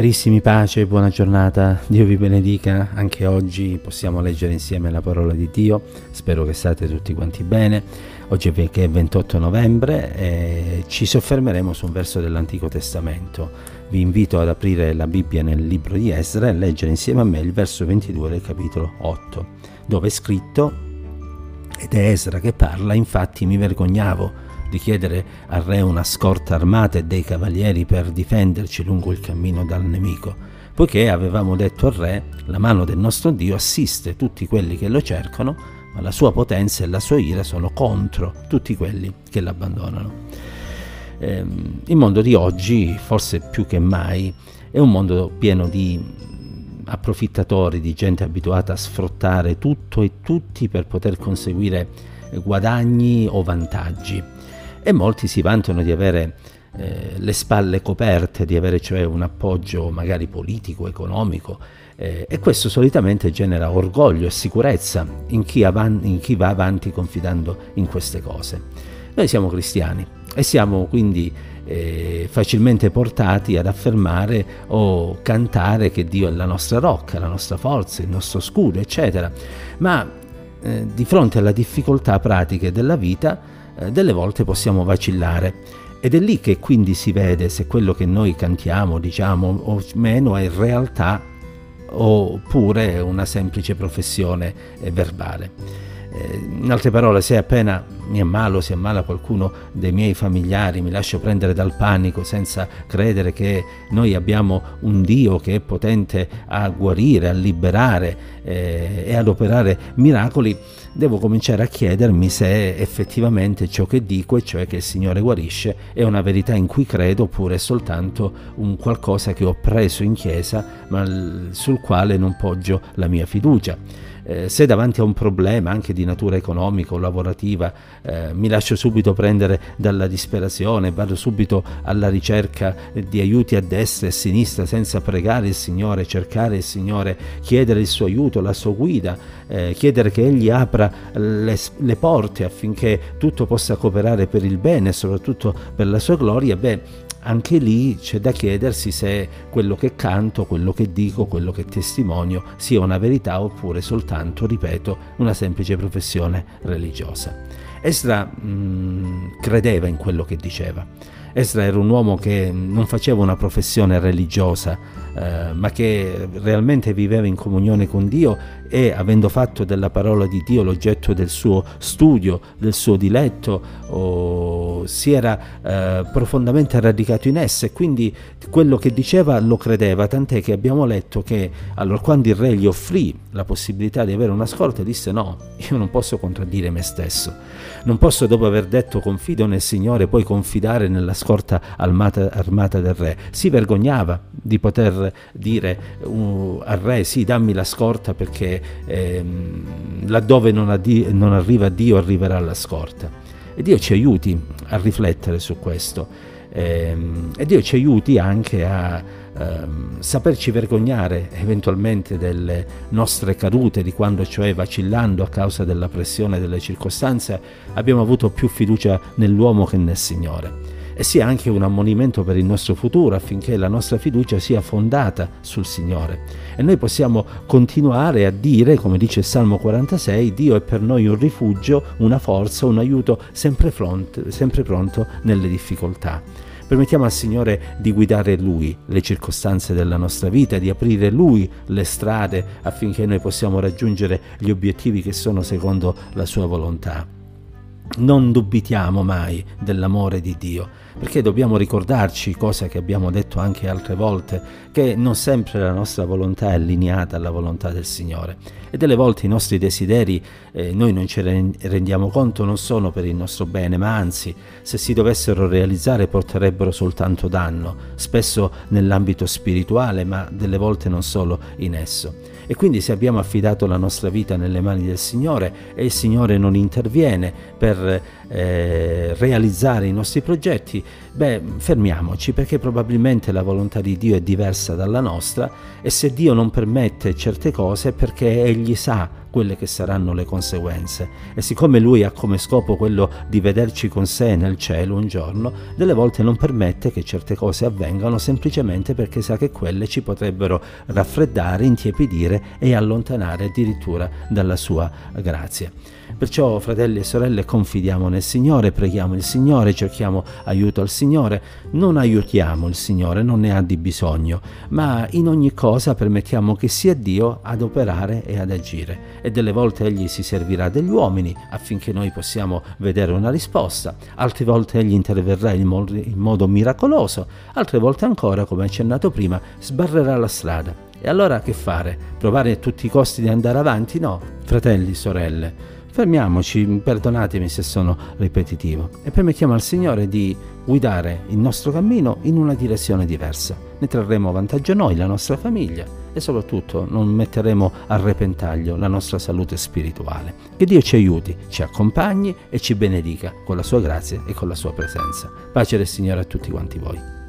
Carissimi pace, buona giornata, Dio vi benedica, anche oggi possiamo leggere insieme la parola di Dio, spero che state tutti quanti bene, oggi è 28 novembre e ci soffermeremo su un verso dell'Antico Testamento, vi invito ad aprire la Bibbia nel libro di Esra e leggere insieme a me il verso 22 del capitolo 8, dove è scritto, ed è Esra che parla, infatti mi vergognavo di chiedere al re una scorta armata e dei cavalieri per difenderci lungo il cammino dal nemico, poiché avevamo detto al re, la mano del nostro Dio assiste tutti quelli che lo cercano, ma la sua potenza e la sua ira sono contro tutti quelli che l'abbandonano. Eh, il mondo di oggi, forse più che mai, è un mondo pieno di approfittatori, di gente abituata a sfruttare tutto e tutti per poter conseguire guadagni o vantaggi e molti si vantano di avere eh, le spalle coperte, di avere cioè un appoggio magari politico, economico eh, e questo solitamente genera orgoglio e sicurezza in chi, avan- in chi va avanti confidando in queste cose. Noi siamo cristiani e siamo quindi eh, facilmente portati ad affermare o cantare che Dio è la nostra rocca, la nostra forza, il nostro scudo, eccetera. Ma eh, di fronte alle difficoltà pratiche della vita, eh, delle volte possiamo vacillare. Ed è lì che quindi si vede se quello che noi cantiamo, diciamo o meno, è realtà oppure una semplice professione eh, verbale. Eh, in altre parole, se appena mi ammalo, si ammala qualcuno dei miei familiari, mi lascio prendere dal panico senza credere che noi abbiamo un Dio che è potente a guarire, a liberare eh, e ad operare miracoli, devo cominciare a chiedermi se effettivamente ciò che dico, e cioè che il Signore guarisce, è una verità in cui credo oppure è soltanto un qualcosa che ho preso in chiesa ma sul quale non poggio la mia fiducia. Eh, se davanti a un problema anche di natura economica o lavorativa eh, mi lascio subito prendere dalla disperazione, vado subito alla ricerca di aiuti a destra e a sinistra senza pregare il Signore, cercare il Signore, chiedere il suo aiuto, la sua guida, eh, chiedere che Egli apra le, le porte affinché tutto possa cooperare per il bene e soprattutto per la sua gloria, beh, anche lì c'è da chiedersi se quello che canto, quello che dico, quello che testimonio sia una verità oppure soltanto, ripeto, una semplice professione religiosa. Esra mm, credeva in quello che diceva. Esra era un uomo che non faceva una professione religiosa, eh, ma che realmente viveva in comunione con Dio e avendo fatto della parola di Dio l'oggetto del suo studio, del suo diletto, oh, si era eh, profondamente radicato in essa e quindi quello che diceva lo credeva, tant'è che abbiamo letto che allora quando il re gli offrì la possibilità di avere una scorta, disse no, io non posso contraddire me stesso, non posso dopo aver detto confido nel Signore poi confidare nella scorta armata, armata del re, si vergognava di poter dire uh, al re sì dammi la scorta perché ehm, laddove non, addi- non arriva Dio arriverà la scorta. E Dio ci aiuti a riflettere su questo ehm, e Dio ci aiuti anche a ehm, saperci vergognare eventualmente delle nostre cadute, di quando cioè vacillando a causa della pressione delle circostanze abbiamo avuto più fiducia nell'uomo che nel Signore e sia anche un ammonimento per il nostro futuro affinché la nostra fiducia sia fondata sul Signore. E noi possiamo continuare a dire, come dice il Salmo 46, Dio è per noi un rifugio, una forza, un aiuto sempre, fronte, sempre pronto nelle difficoltà. Permettiamo al Signore di guidare Lui le circostanze della nostra vita, di aprire Lui le strade affinché noi possiamo raggiungere gli obiettivi che sono secondo la Sua volontà. Non dubitiamo mai dell'amore di Dio, perché dobbiamo ricordarci, cosa che abbiamo detto anche altre volte, che non sempre la nostra volontà è allineata alla volontà del Signore e delle volte i nostri desideri eh, noi non ce ne rendiamo conto non sono per il nostro bene, ma anzi se si dovessero realizzare porterebbero soltanto danno, spesso nell'ambito spirituale, ma delle volte non solo in esso. E quindi se abbiamo affidato la nostra vita nelle mani del Signore e il Signore non interviene per eh, realizzare i nostri progetti, beh, fermiamoci perché probabilmente la volontà di Dio è diversa dalla nostra e se Dio non permette certe cose è perché Egli sa quelle che saranno le conseguenze. E siccome Lui ha come scopo quello di vederci con sé nel cielo un giorno, delle volte non permette che certe cose avvengano semplicemente perché sa che quelle ci potrebbero raffreddare, intiepidire e allontanare addirittura dalla sua grazia. Perciò, fratelli e sorelle, confidiamo nel Signore, preghiamo il Signore, cerchiamo aiuto al Signore, non aiutiamo il Signore, non ne ha di bisogno, ma in ogni cosa permettiamo che sia Dio ad operare e ad agire. E delle volte Egli si servirà degli uomini affinché noi possiamo vedere una risposta, altre volte Egli interverrà in modo, in modo miracoloso, altre volte ancora, come accennato prima, sbarrerà la strada. E allora che fare? Provare a tutti i costi di andare avanti? No, fratelli, sorelle fermiamoci, perdonatemi se sono ripetitivo, e permettiamo al Signore di guidare il nostro cammino in una direzione diversa. Ne trarremo vantaggio noi, la nostra famiglia e soprattutto non metteremo a repentaglio la nostra salute spirituale. Che Dio ci aiuti, ci accompagni e ci benedica con la sua grazia e con la sua presenza. Pace del Signore a tutti quanti voi.